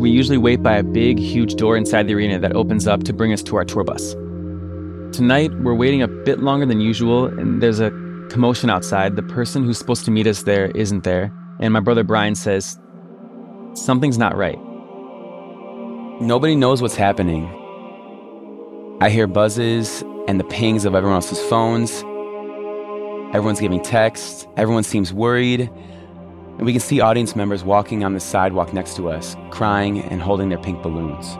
We usually wait by a big, huge door inside the arena that opens up to bring us to our tour bus. Tonight, we're waiting a bit longer than usual, and there's a commotion outside. The person who's supposed to meet us there isn't there, and my brother Brian says, Something's not right. Nobody knows what's happening. I hear buzzes and the pings of everyone else's phones. Everyone's giving texts. Everyone seems worried. And we can see audience members walking on the sidewalk next to us, crying and holding their pink balloons.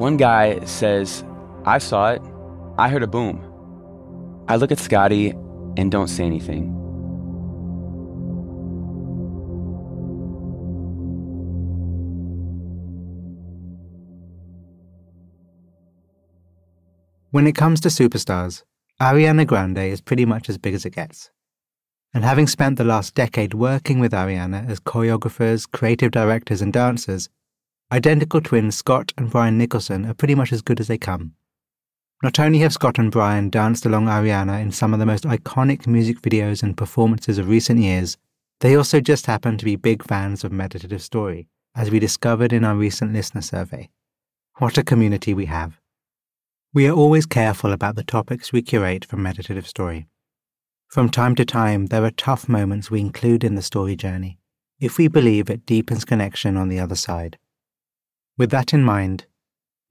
One guy says, I saw it. I heard a boom. I look at Scotty and don't say anything. When it comes to superstars, Ariana Grande is pretty much as big as it gets. And having spent the last decade working with Ariana as choreographers, creative directors, and dancers, identical twins Scott and Brian Nicholson are pretty much as good as they come. Not only have Scott and Brian danced along Ariana in some of the most iconic music videos and performances of recent years, they also just happen to be big fans of Meditative Story, as we discovered in our recent listener survey. What a community we have. We are always careful about the topics we curate for Meditative Story. From time to time, there are tough moments we include in the story journey, if we believe it deepens connection on the other side. With that in mind,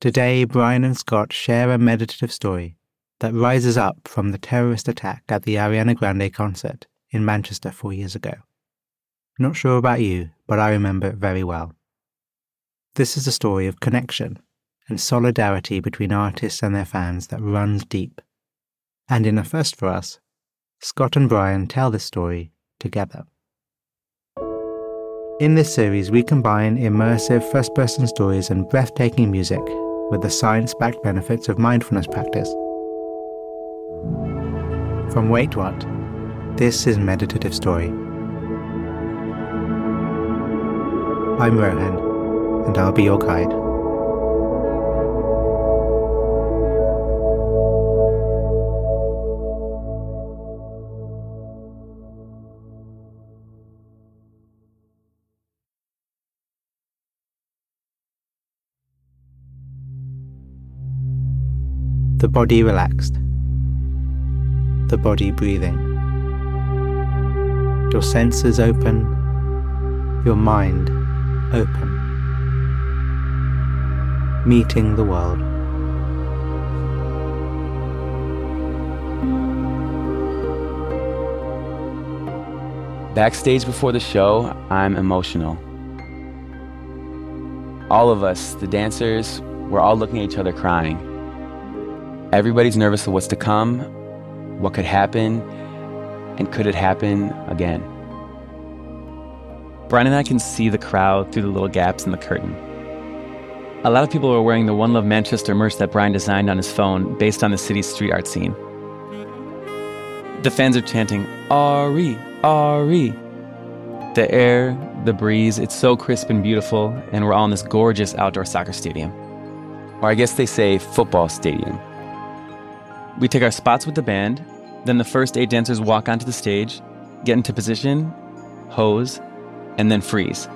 Today, Brian and Scott share a meditative story that rises up from the terrorist attack at the Ariana Grande concert in Manchester four years ago. Not sure about you, but I remember it very well. This is a story of connection and solidarity between artists and their fans that runs deep. And in a first for us, Scott and Brian tell this story together. In this series, we combine immersive first person stories and breathtaking music with the science backed benefits of mindfulness practice. From Wait What, this is Meditative Story. I'm Rohan, and I'll be your guide. The body relaxed, the body breathing, your senses open, your mind open, meeting the world. Backstage before the show, I'm emotional. All of us, the dancers, we're all looking at each other crying. Everybody's nervous of what's to come, what could happen, and could it happen again? Brian and I can see the crowd through the little gaps in the curtain. A lot of people are wearing the One Love Manchester merch that Brian designed on his phone based on the city's street art scene. The fans are chanting, Ari, Ari. The air, the breeze, it's so crisp and beautiful, and we're all in this gorgeous outdoor soccer stadium. Or I guess they say football stadium. We take our spots with the band, then the first eight dancers walk onto the stage, get into position, hose, and then freeze.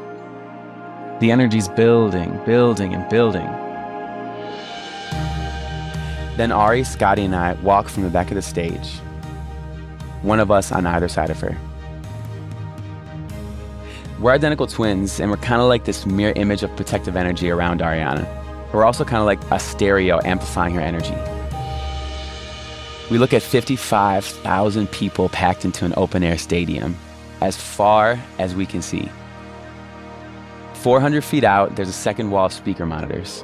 The energy's building, building, and building. Then Ari, Scotty, and I walk from the back of the stage, one of us on either side of her. We're identical twins, and we're kind of like this mirror image of protective energy around Ariana. We're also kind of like a stereo amplifying her energy. We look at 55,000 people packed into an open air stadium, as far as we can see. 400 feet out, there's a second wall of speaker monitors.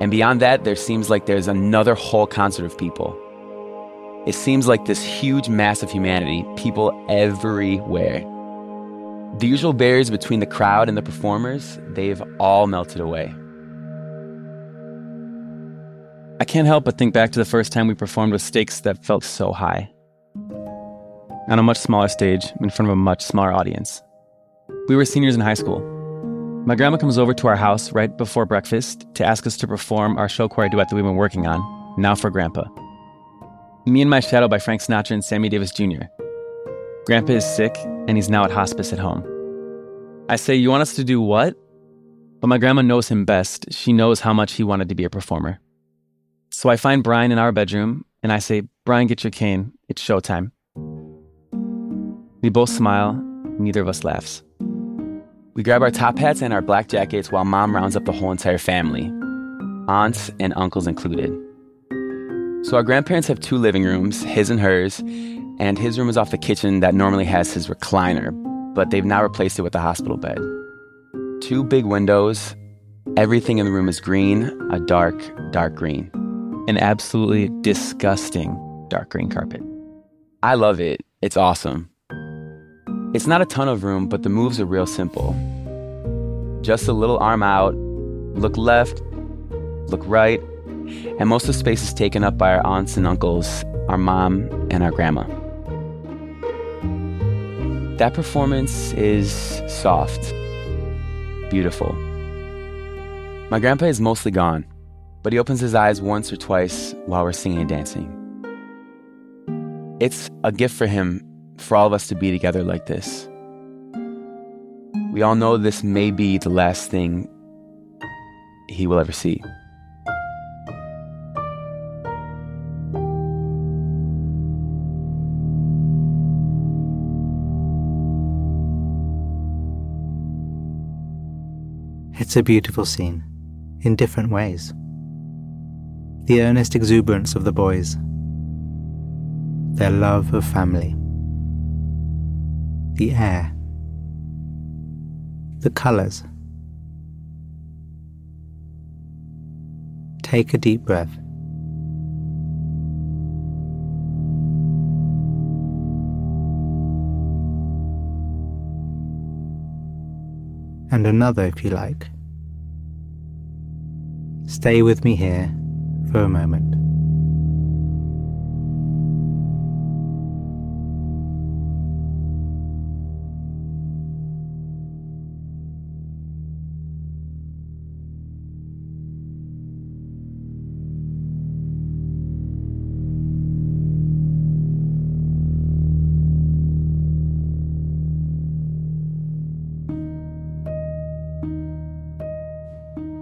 And beyond that, there seems like there's another whole concert of people. It seems like this huge mass of humanity, people everywhere. The usual barriers between the crowd and the performers, they've all melted away. I can't help but think back to the first time we performed with stakes that felt so high. On a much smaller stage, in front of a much smaller audience. We were seniors in high school. My grandma comes over to our house right before breakfast to ask us to perform our show choir duet that we've been working on, Now for Grandpa. Me and My Shadow by Frank Sinatra and Sammy Davis Jr. Grandpa is sick, and he's now at hospice at home. I say, You want us to do what? But my grandma knows him best. She knows how much he wanted to be a performer. So I find Brian in our bedroom and I say, Brian, get your cane. It's showtime. We both smile. Neither of us laughs. We grab our top hats and our black jackets while mom rounds up the whole entire family, aunts and uncles included. So our grandparents have two living rooms, his and hers, and his room is off the kitchen that normally has his recliner, but they've now replaced it with a hospital bed. Two big windows. Everything in the room is green, a dark, dark green. An absolutely disgusting dark green carpet. I love it. It's awesome. It's not a ton of room, but the moves are real simple. Just a little arm out, look left, look right, and most of the space is taken up by our aunts and uncles, our mom, and our grandma. That performance is soft, beautiful. My grandpa is mostly gone, but he opens his eyes once or twice while we're singing and dancing. It's a gift for him for all of us to be together like this. We all know this may be the last thing he will ever see. It's a beautiful scene, in different ways. The earnest exuberance of the boys, their love of family, the air, the colours. Take a deep breath. and another if you like. Stay with me here for a moment.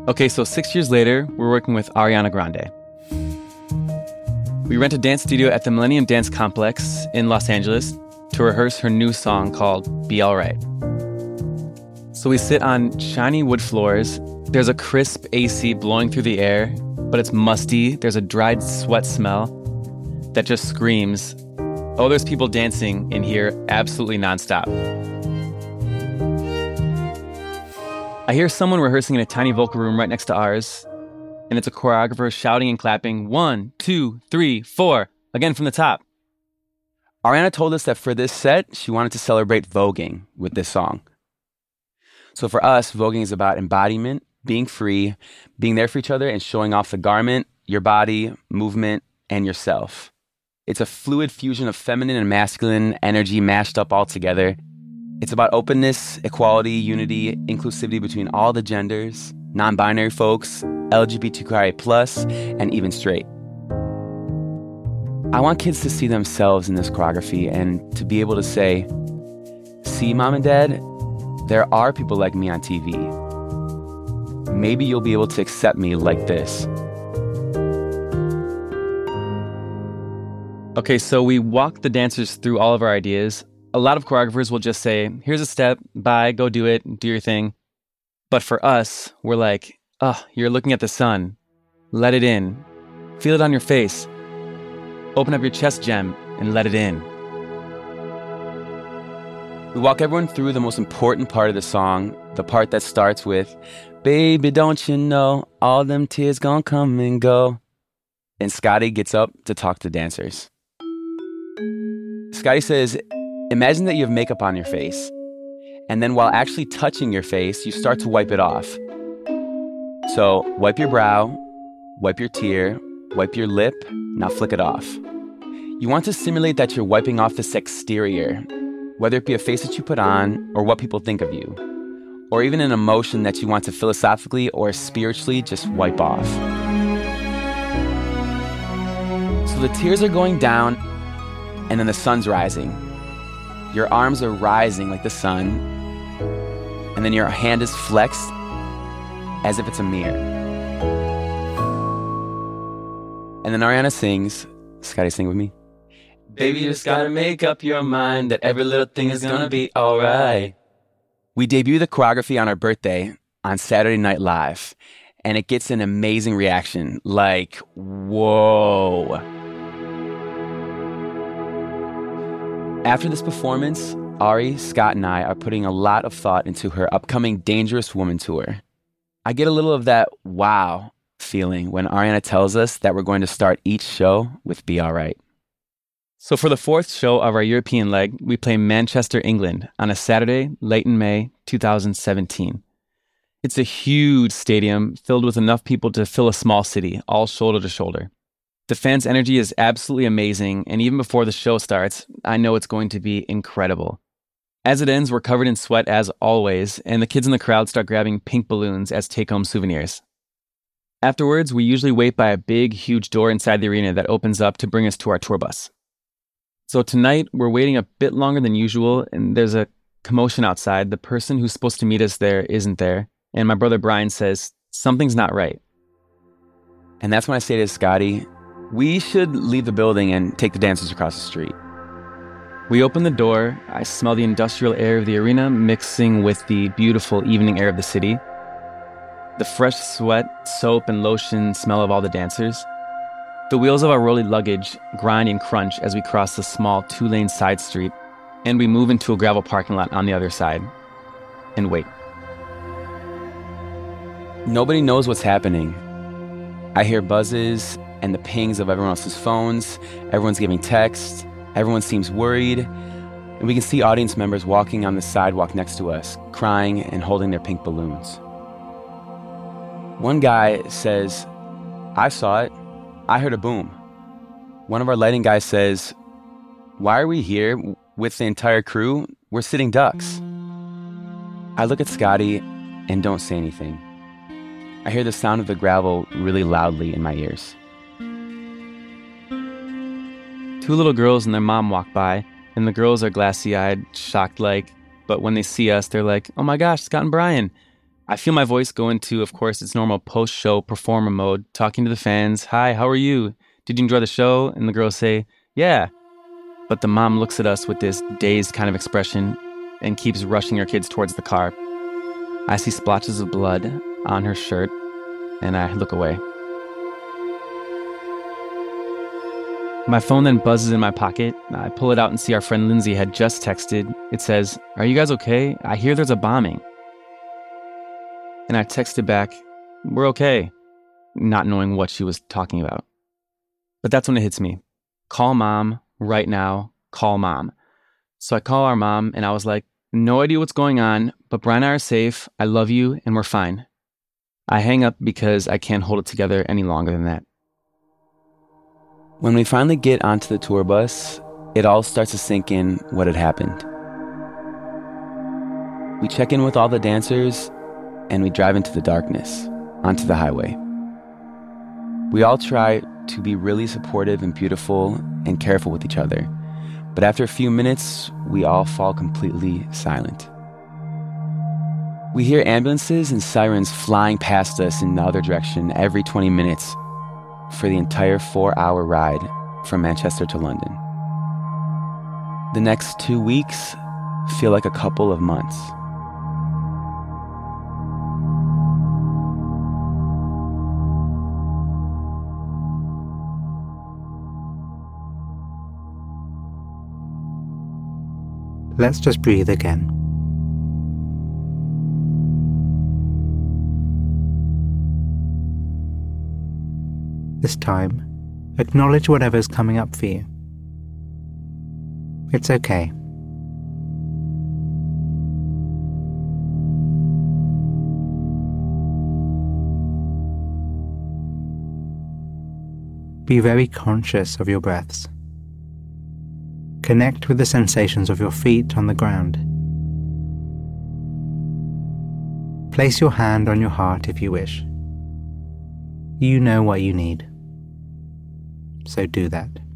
Okay, so six years later, we're working with Ariana Grande. We rent a dance studio at the Millennium Dance Complex in Los Angeles to rehearse her new song called Be Alright. So we sit on shiny wood floors. There's a crisp AC blowing through the air, but it's musty. There's a dried sweat smell that just screams, oh, there's people dancing in here absolutely nonstop. I hear someone rehearsing in a tiny vocal room right next to ours, and it's a choreographer shouting and clapping one, two, three, four, again from the top. Ariana told us that for this set, she wanted to celebrate voguing with this song. So for us, voguing is about embodiment, being free, being there for each other, and showing off the garment, your body, movement, and yourself. It's a fluid fusion of feminine and masculine energy mashed up all together it's about openness, equality, unity, inclusivity between all the genders, non binary folks, LGBTQIA, and even straight. I want kids to see themselves in this choreography and to be able to say, See, mom and dad, there are people like me on TV. Maybe you'll be able to accept me like this. Okay, so we walk the dancers through all of our ideas a lot of choreographers will just say, here's a step, bye, go do it, do your thing. But for us, we're like, oh, you're looking at the sun. Let it in. Feel it on your face. Open up your chest gem and let it in. We walk everyone through the most important part of the song, the part that starts with, Baby, don't you know all them tears gonna come and go? And Scotty gets up to talk to dancers. Scotty says, Imagine that you have makeup on your face, and then while actually touching your face, you start to wipe it off. So, wipe your brow, wipe your tear, wipe your lip, now flick it off. You want to simulate that you're wiping off this exterior, whether it be a face that you put on or what people think of you, or even an emotion that you want to philosophically or spiritually just wipe off. So the tears are going down, and then the sun's rising. Your arms are rising like the sun, and then your hand is flexed, as if it's a mirror. And then Ariana sings, Scotty, sing with me. Baby, you just gotta make up your mind that every little thing is gonna be alright. We debut the choreography on our birthday on Saturday Night Live, and it gets an amazing reaction like, whoa. After this performance, Ari, Scott, and I are putting a lot of thought into her upcoming Dangerous Woman tour. I get a little of that wow feeling when Ariana tells us that we're going to start each show with Be Alright. So, for the fourth show of our European leg, we play Manchester, England on a Saturday late in May 2017. It's a huge stadium filled with enough people to fill a small city, all shoulder to shoulder. The fans' energy is absolutely amazing, and even before the show starts, I know it's going to be incredible. As it ends, we're covered in sweat as always, and the kids in the crowd start grabbing pink balloons as take home souvenirs. Afterwards, we usually wait by a big, huge door inside the arena that opens up to bring us to our tour bus. So tonight, we're waiting a bit longer than usual, and there's a commotion outside. The person who's supposed to meet us there isn't there, and my brother Brian says, Something's not right. And that's when I say to Scotty, we should leave the building and take the dancers across the street. We open the door. I smell the industrial air of the arena mixing with the beautiful evening air of the city. The fresh sweat, soap, and lotion smell of all the dancers. The wheels of our rolly luggage grind and crunch as we cross the small two lane side street, and we move into a gravel parking lot on the other side and wait. Nobody knows what's happening. I hear buzzes and the pings of everyone else's phones. Everyone's giving texts. Everyone seems worried. And we can see audience members walking on the sidewalk next to us, crying and holding their pink balloons. One guy says, I saw it. I heard a boom. One of our lighting guys says, Why are we here with the entire crew? We're sitting ducks. I look at Scotty and don't say anything. I hear the sound of the gravel really loudly in my ears. Two little girls and their mom walk by, and the girls are glassy eyed, shocked like, but when they see us, they're like, oh my gosh, Scott and Brian. I feel my voice go into, of course, its normal post show performer mode, talking to the fans. Hi, how are you? Did you enjoy the show? And the girls say, yeah. But the mom looks at us with this dazed kind of expression and keeps rushing her kids towards the car. I see splotches of blood on her shirt, and I look away. My phone then buzzes in my pocket. I pull it out and see our friend Lindsay had just texted. It says, Are you guys okay? I hear there's a bombing. And I texted back, We're okay, not knowing what she was talking about. But that's when it hits me. Call mom right now. Call mom. So I call our mom and I was like, No idea what's going on, but Brian and I are safe. I love you and we're fine. I hang up because I can't hold it together any longer than that. When we finally get onto the tour bus, it all starts to sink in what had happened. We check in with all the dancers and we drive into the darkness, onto the highway. We all try to be really supportive and beautiful and careful with each other, but after a few minutes, we all fall completely silent. We hear ambulances and sirens flying past us in the other direction every 20 minutes for the entire four hour ride from Manchester to London. The next two weeks feel like a couple of months. Let's just breathe again. This time, acknowledge whatever's coming up for you. It's okay. Be very conscious of your breaths. Connect with the sensations of your feet on the ground. Place your hand on your heart if you wish. You know what you need so do that.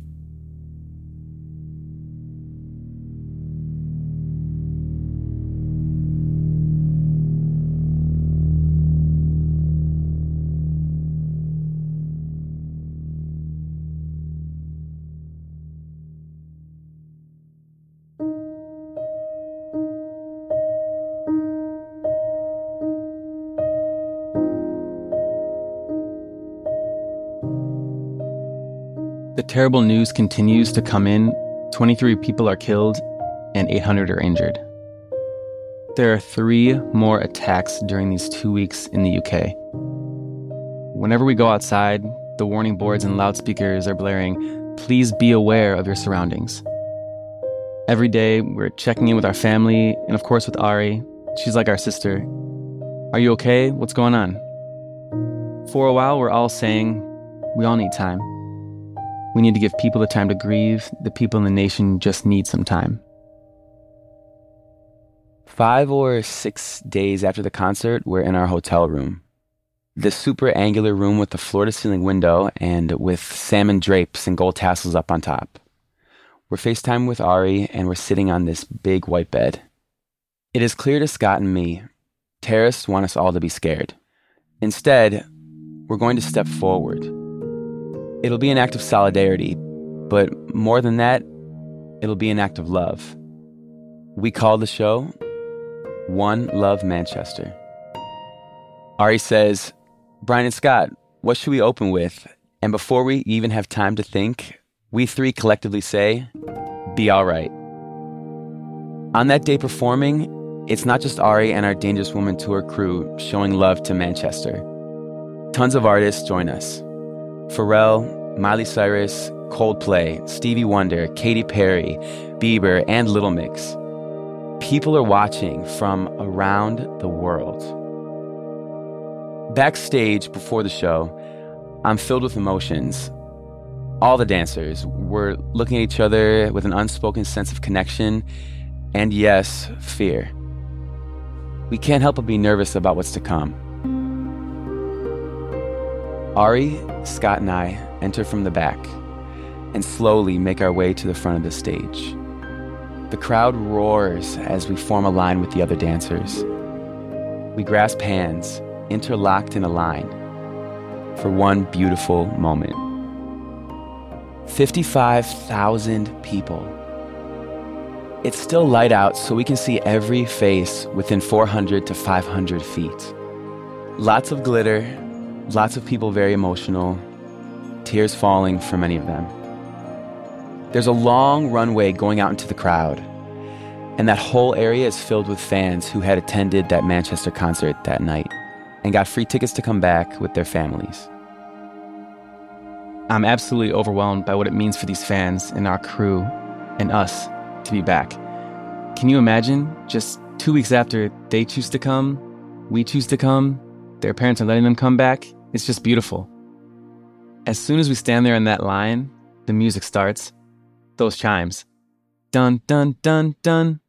Terrible news continues to come in 23 people are killed and 800 are injured. There are three more attacks during these two weeks in the UK. Whenever we go outside, the warning boards and loudspeakers are blaring, please be aware of your surroundings. Every day, we're checking in with our family and, of course, with Ari. She's like our sister. Are you okay? What's going on? For a while, we're all saying we all need time. We need to give people the time to grieve. The people in the nation just need some time. Five or six days after the concert, we're in our hotel room. The super angular room with the floor to ceiling window and with salmon drapes and gold tassels up on top. We're FaceTime with Ari and we're sitting on this big white bed. It is clear to Scott and me terrorists want us all to be scared. Instead, we're going to step forward. It'll be an act of solidarity, but more than that, it'll be an act of love. We call the show One Love Manchester. Ari says, Brian and Scott, what should we open with? And before we even have time to think, we three collectively say, Be all right. On that day performing, it's not just Ari and our Dangerous Woman tour crew showing love to Manchester. Tons of artists join us Pharrell, Miley Cyrus, Coldplay, Stevie Wonder, Katy Perry, Bieber, and Little Mix. People are watching from around the world. Backstage before the show, I'm filled with emotions. All the dancers were looking at each other with an unspoken sense of connection and, yes, fear. We can't help but be nervous about what's to come. Ari, Scott, and I enter from the back and slowly make our way to the front of the stage. The crowd roars as we form a line with the other dancers. We grasp hands, interlocked in a line, for one beautiful moment. 55,000 people. It's still light out, so we can see every face within 400 to 500 feet. Lots of glitter, lots of people very emotional, tears falling for many of them. There's a long runway going out into the crowd, and that whole area is filled with fans who had attended that Manchester concert that night and got free tickets to come back with their families. I'm absolutely overwhelmed by what it means for these fans and our crew and us to be back. Can you imagine just two weeks after they choose to come, we choose to come, their parents are letting them come back? It's just beautiful. As soon as we stand there in that line, the music starts. Those chimes. Dun, dun, dun, dun.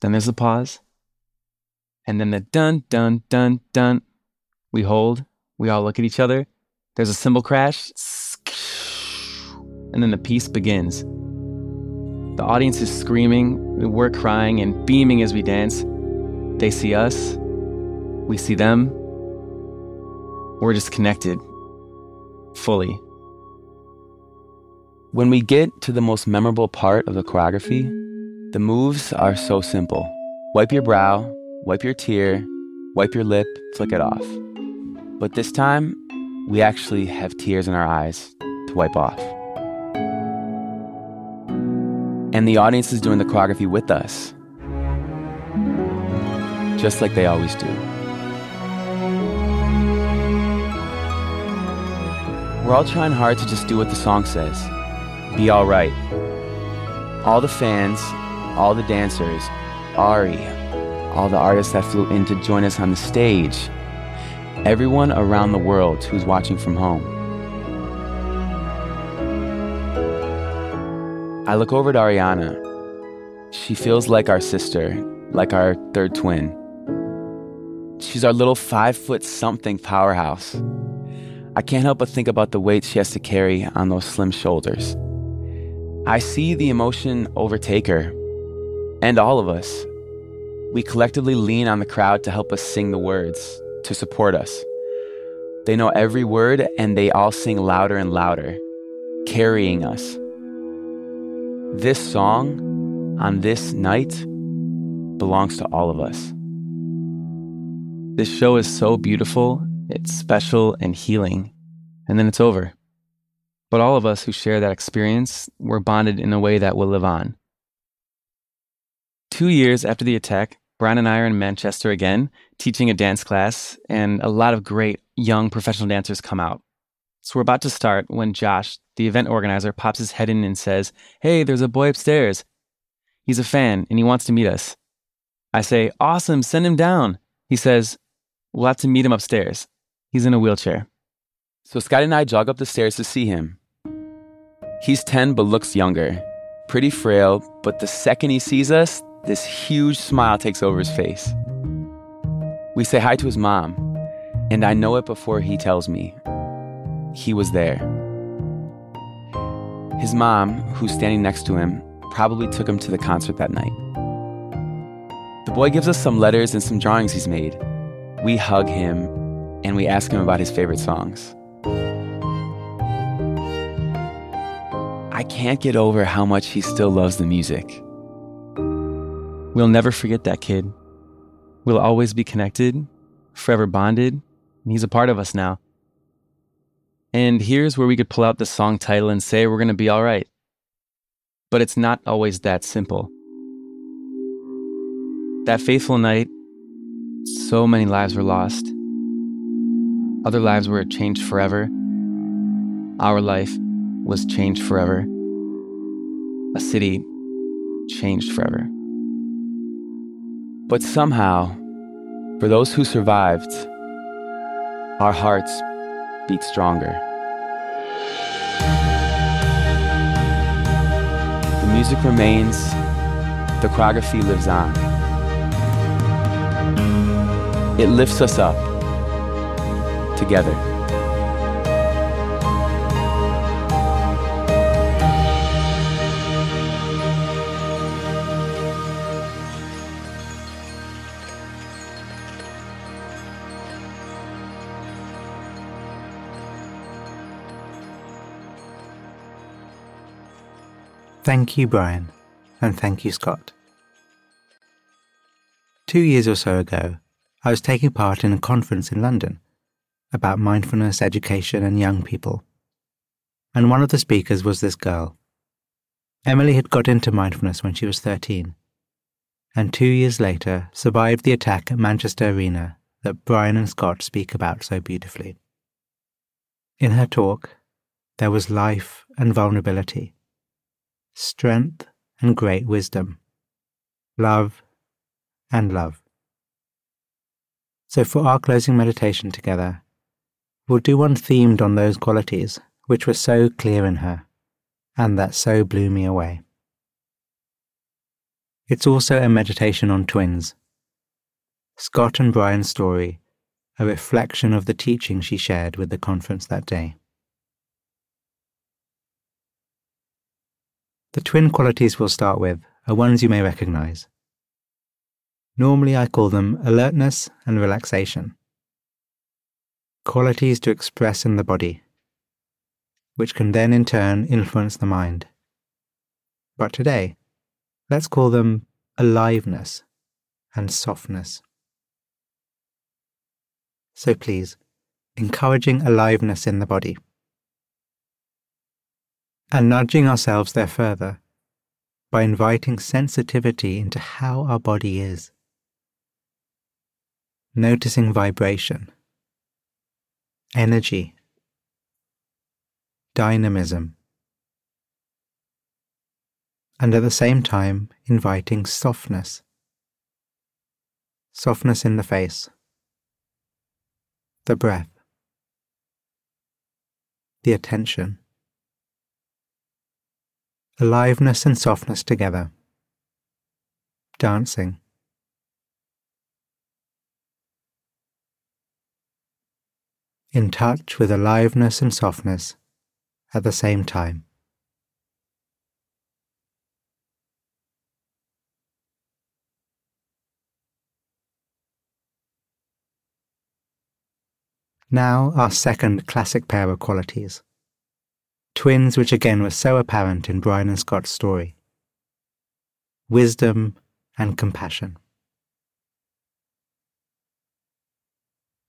Then there's a pause. And then the dun, dun, dun, dun. We hold. We all look at each other. There's a cymbal crash. And then the piece begins. The audience is screaming. We're crying and beaming as we dance. They see us. We see them. We're just connected fully. When we get to the most memorable part of the choreography, the moves are so simple. Wipe your brow, wipe your tear, wipe your lip, flick it off. But this time, we actually have tears in our eyes to wipe off. And the audience is doing the choreography with us, just like they always do. We're all trying hard to just do what the song says be all right. All the fans, all the dancers, Ari, all the artists that flew in to join us on the stage, everyone around the world who's watching from home. I look over at Ariana. She feels like our sister, like our third twin. She's our little five foot something powerhouse. I can't help but think about the weight she has to carry on those slim shoulders. I see the emotion overtake her, and all of us. We collectively lean on the crowd to help us sing the words, to support us. They know every word and they all sing louder and louder, carrying us. This song, on this night, belongs to all of us. This show is so beautiful, it's special and healing, and then it's over. but all of us who share that experience were bonded in a way that will live on. Two years after the attack, Brian and I are in Manchester again, teaching a dance class, and a lot of great young professional dancers come out. So we're about to start when Josh, the event organizer, pops his head in and says, Hey, there's a boy upstairs. He's a fan and he wants to meet us. I say, Awesome, send him down. He says, We'll have to meet him upstairs. He's in a wheelchair. So Scott and I jog up the stairs to see him. He's 10 but looks younger, pretty frail, but the second he sees us, this huge smile takes over his face. We say hi to his mom, and I know it before he tells me. He was there. His mom, who's standing next to him, probably took him to the concert that night. The boy gives us some letters and some drawings he's made. We hug him and we ask him about his favorite songs. I can't get over how much he still loves the music. We'll never forget that kid. We'll always be connected, forever bonded, and he's a part of us now. And here's where we could pull out the song title and say we're going to be all right. But it's not always that simple. That faithful night, so many lives were lost. Other lives were changed forever. Our life was changed forever. A city changed forever. But somehow, for those who survived, our hearts beat stronger. The music remains, the choreography lives on. It lifts us up together. Thank you, Brian, and thank you, Scott. Two years or so ago, I was taking part in a conference in London about mindfulness, education, and young people. And one of the speakers was this girl. Emily had got into mindfulness when she was 13, and two years later survived the attack at Manchester Arena that Brian and Scott speak about so beautifully. In her talk, there was life and vulnerability strength and great wisdom, love and love. So, for our closing meditation together, we'll do one themed on those qualities which were so clear in her and that so blew me away. It's also a meditation on twins. Scott and Brian's story, a reflection of the teaching she shared with the conference that day. The twin qualities we'll start with are ones you may recognize. Normally, I call them alertness and relaxation. Qualities to express in the body, which can then in turn influence the mind. But today, let's call them aliveness and softness. So please, encouraging aliveness in the body and nudging ourselves there further by inviting sensitivity into how our body is. Noticing vibration, energy, dynamism, and at the same time inviting softness. Softness in the face, the breath, the attention aliveness and softness together. Dancing. In touch with aliveness and softness at the same time. Now, our second classic pair of qualities twins which again were so apparent in Brian and Scott's story wisdom and compassion.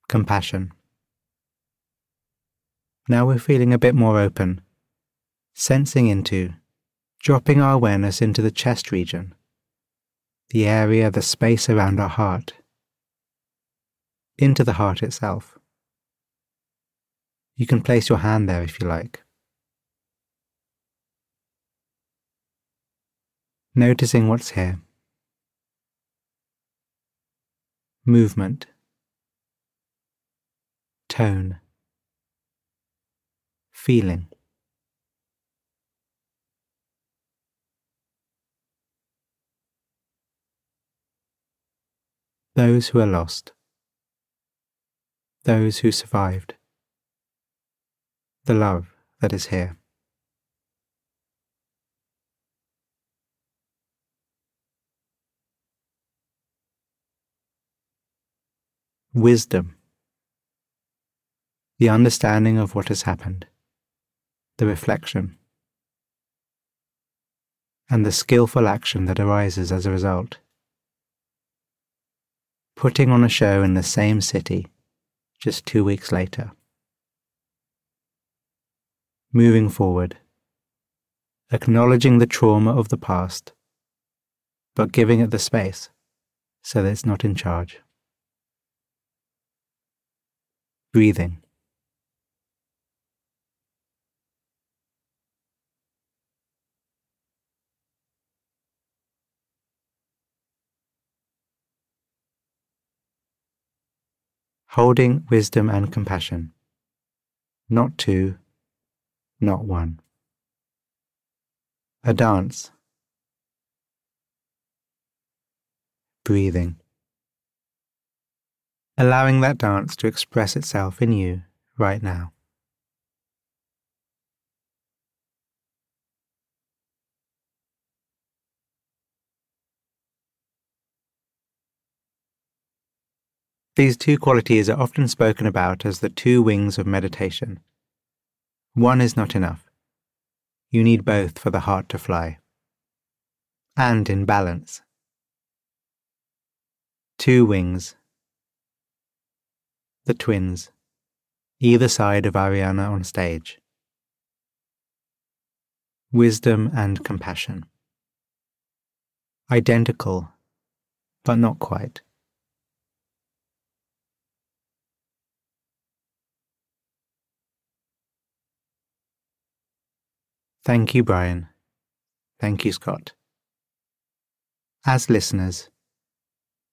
Compassion. Now we're feeling a bit more open Sensing into, dropping our awareness into the chest region, the area, the space around our heart, into the heart itself. You can place your hand there if you like. Noticing what's here. Movement. Tone. Feeling. Those who are lost. Those who survived the love that is here. Wisdom, the understanding of what has happened, the reflection, and the skillful action that arises as a result. Putting on a show in the same city just two weeks later moving forward, acknowledging the trauma of the past, but giving it the space so that it's not in charge. Breathing. Holding wisdom and compassion. Not two, not one. A dance. Breathing. Allowing that dance to express itself in you right now. These two qualities are often spoken about as the two wings of meditation. One is not enough. You need both for the heart to fly. And in balance. Two wings. The twins, either side of Ariana on stage. Wisdom and compassion. Identical, but not quite. Thank you, Brian. Thank you, Scott. As listeners,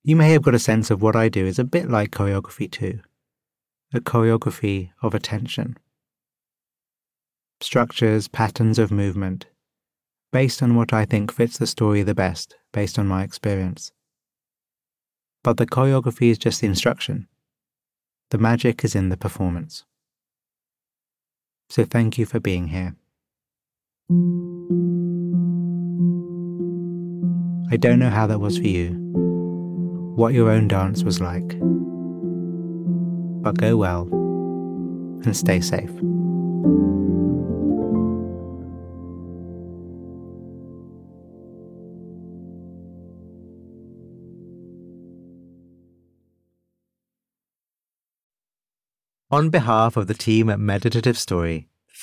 you may have got a sense of what I do is a bit like choreography too a choreography of attention. Structures, patterns of movement, based on what I think fits the story the best, based on my experience. But the choreography is just the instruction. The magic is in the performance. So thank you for being here. I don't know how that was for you, what your own dance was like. But go well and stay safe. On behalf of the team at Meditative Story,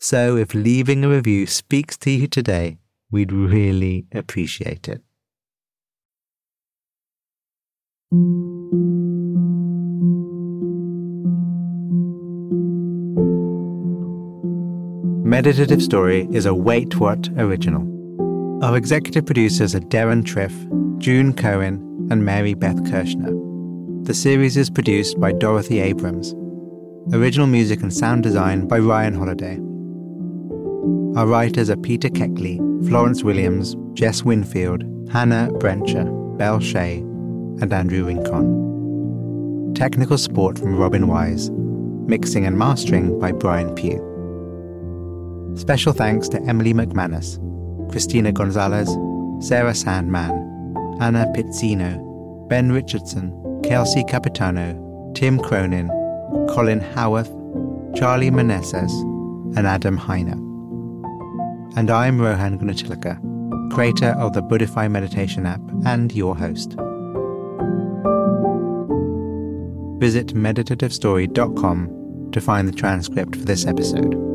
So if leaving a review speaks to you today, we'd really appreciate it. Meditative Story is a Wait What original. Our executive producers are Deron Triff, June Cohen, and Mary Beth Kirschner. The series is produced by Dorothy Abrams. Original music and sound design by Ryan Holladay. Our writers are Peter Keckley, Florence Williams, Jess Winfield, Hannah Brencher, Belle Shea, and Andrew Rincon. Technical support from Robin Wise. Mixing and mastering by Brian Pugh. Special thanks to Emily McManus, Christina Gonzalez, Sarah Sandman, Anna Pizzino, Ben Richardson, Kelsey Capitano, Tim Cronin, Colin Howarth, Charlie Meneses, and Adam Heiner. And I'm Rohan Gunatillake, creator of the Buddhify meditation app and your host. Visit meditativestory.com to find the transcript for this episode.